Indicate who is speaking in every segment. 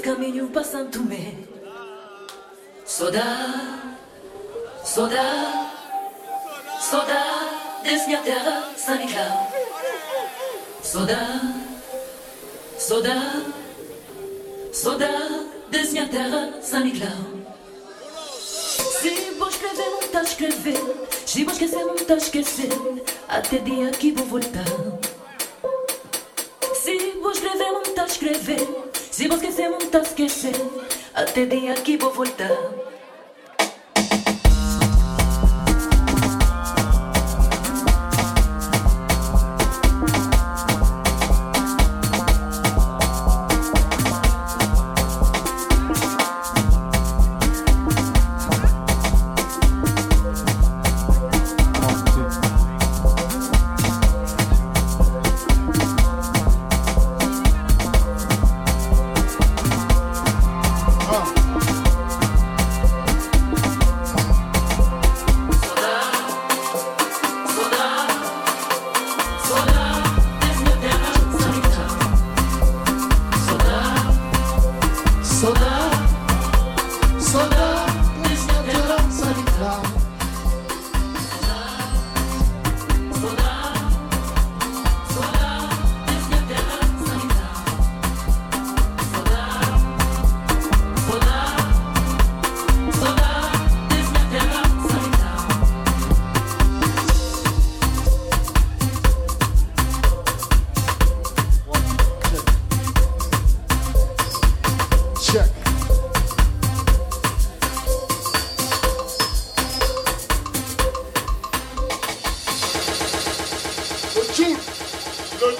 Speaker 1: Esse caminho passando me Saudade Saudade Saudade Desse minha terra sanical Saudade Saudade Saudade Desse minha terra sanical se vou escrever, não tá escrever. Se vou esquecer, não tá esquecer. Até dia que vou voltar. Se vou escrever, não tá escrever. Se vou esquecer, não tá esquecer. Até dia que vou voltar.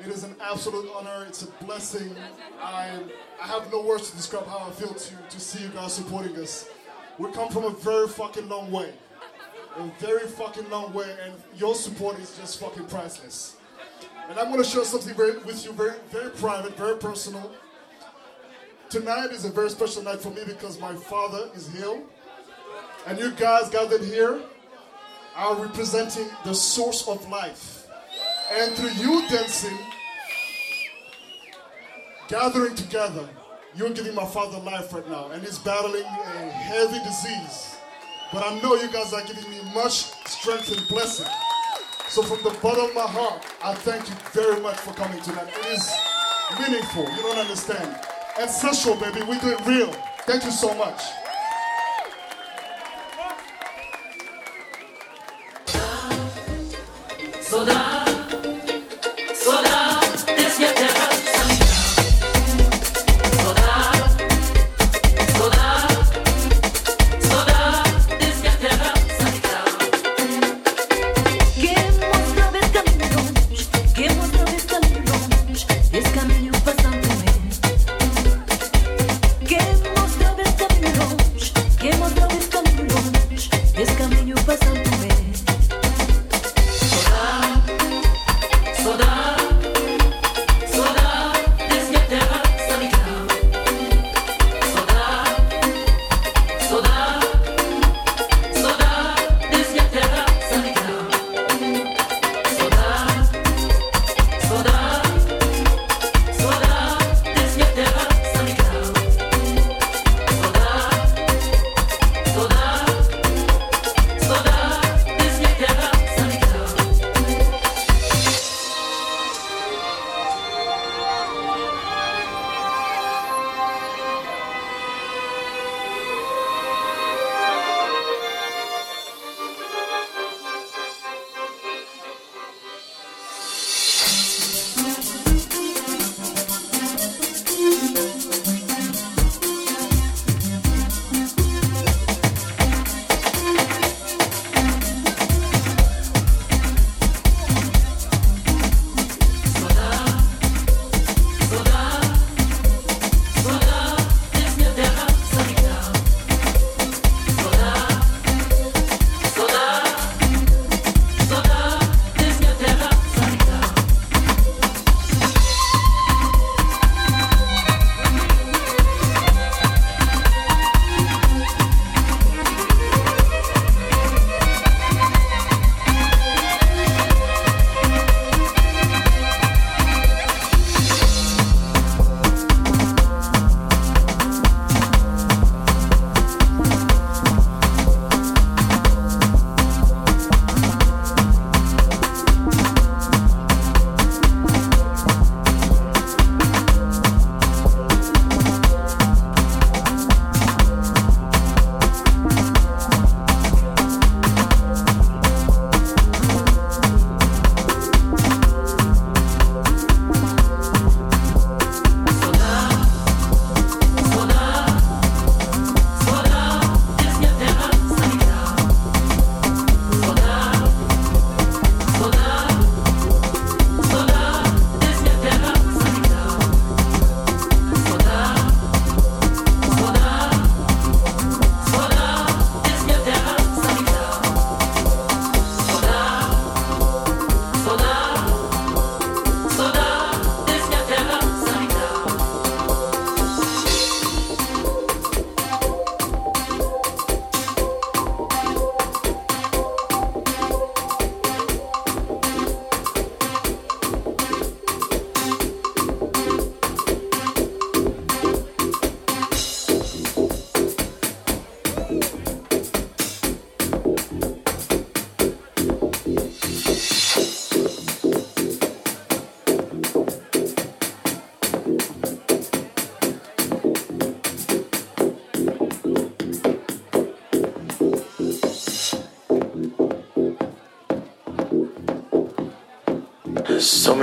Speaker 2: It is an absolute honor. It's a blessing. I, I have no words to describe how I feel to, to see you guys supporting us. We come from a very fucking long way. A very fucking long way, and your support is just fucking priceless. And I'm to share something very, with you, very, very private, very personal. Tonight is a very special night for me because my father is here. And you guys gathered here are representing the source of life. And through you dancing, gathering together, you're giving my father life right now. And he's battling a heavy disease. But I know you guys are giving me much strength and blessing. So from the bottom of my heart, I thank you very much for coming tonight. It is meaningful. You don't understand. Ancestral, baby. We do it real. Thank you so much.
Speaker 1: Soda. Esse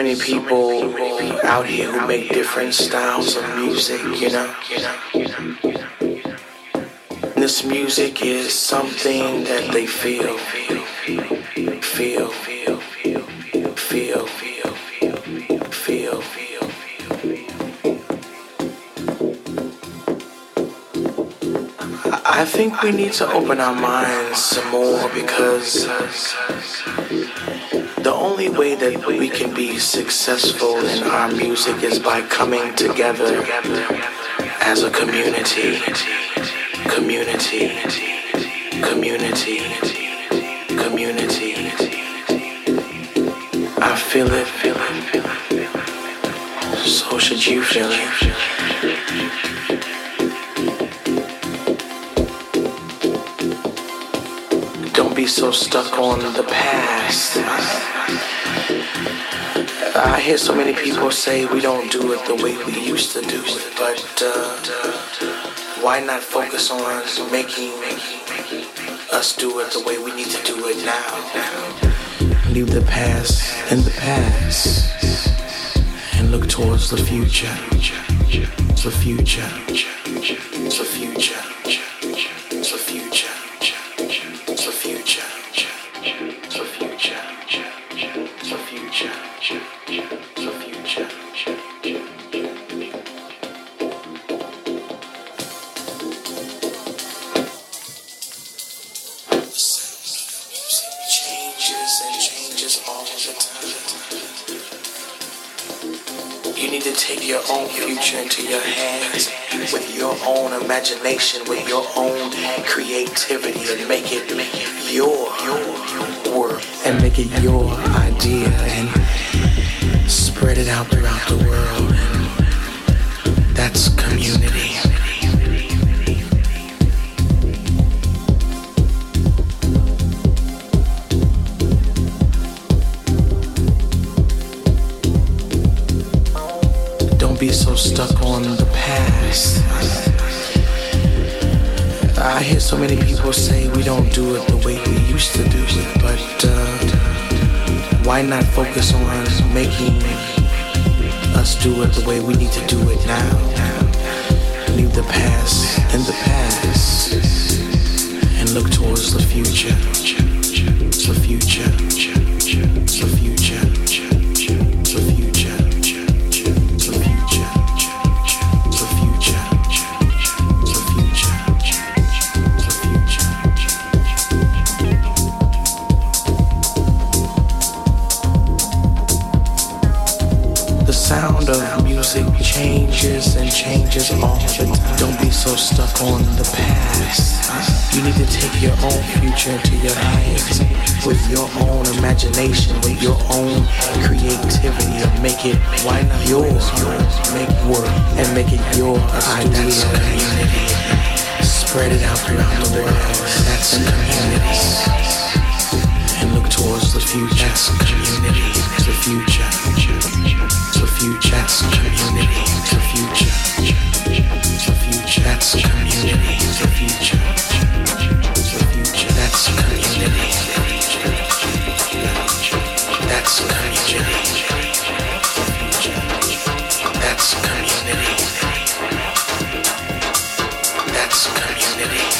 Speaker 3: many people out here who make different styles of music, you know. This music is something that they feel, feel, feel, feel, feel, feel, feel. Feel, feel, feel, feel, feel. I think we need to open our minds some more because only way that we can be successful in our music is by coming together as a community. Community. Community. Community. I feel it, feel it, feel it. So should you feel it. Don't be so stuck on the past. I hear so many people say we don't do it the way we used to do it, but uh, why not focus on making us do it the way we need to do it now? Leave the past in the past and look towards the future. The future. Imagination, with your own creativity, and make it your your work and make it your idea and spread it out throughout the world. And that's community. Don't be so stuck on the past. I hear so many people say we don't do it the way we used to do it, but uh, why not focus on making us do it the way we need to do it now? Leave the past in the past and look towards the future. The future. The future. Changes and changes all the time. Don't be so stuck on the past. You need to take your own future into your hands with your own imagination, with your own creativity, and make it why not yours? Make work and make it your idea. Community. Spread it out throughout the world. That's a community and look towards the future. That's community, the future. Future. That's community. That's community.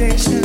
Speaker 4: foundation.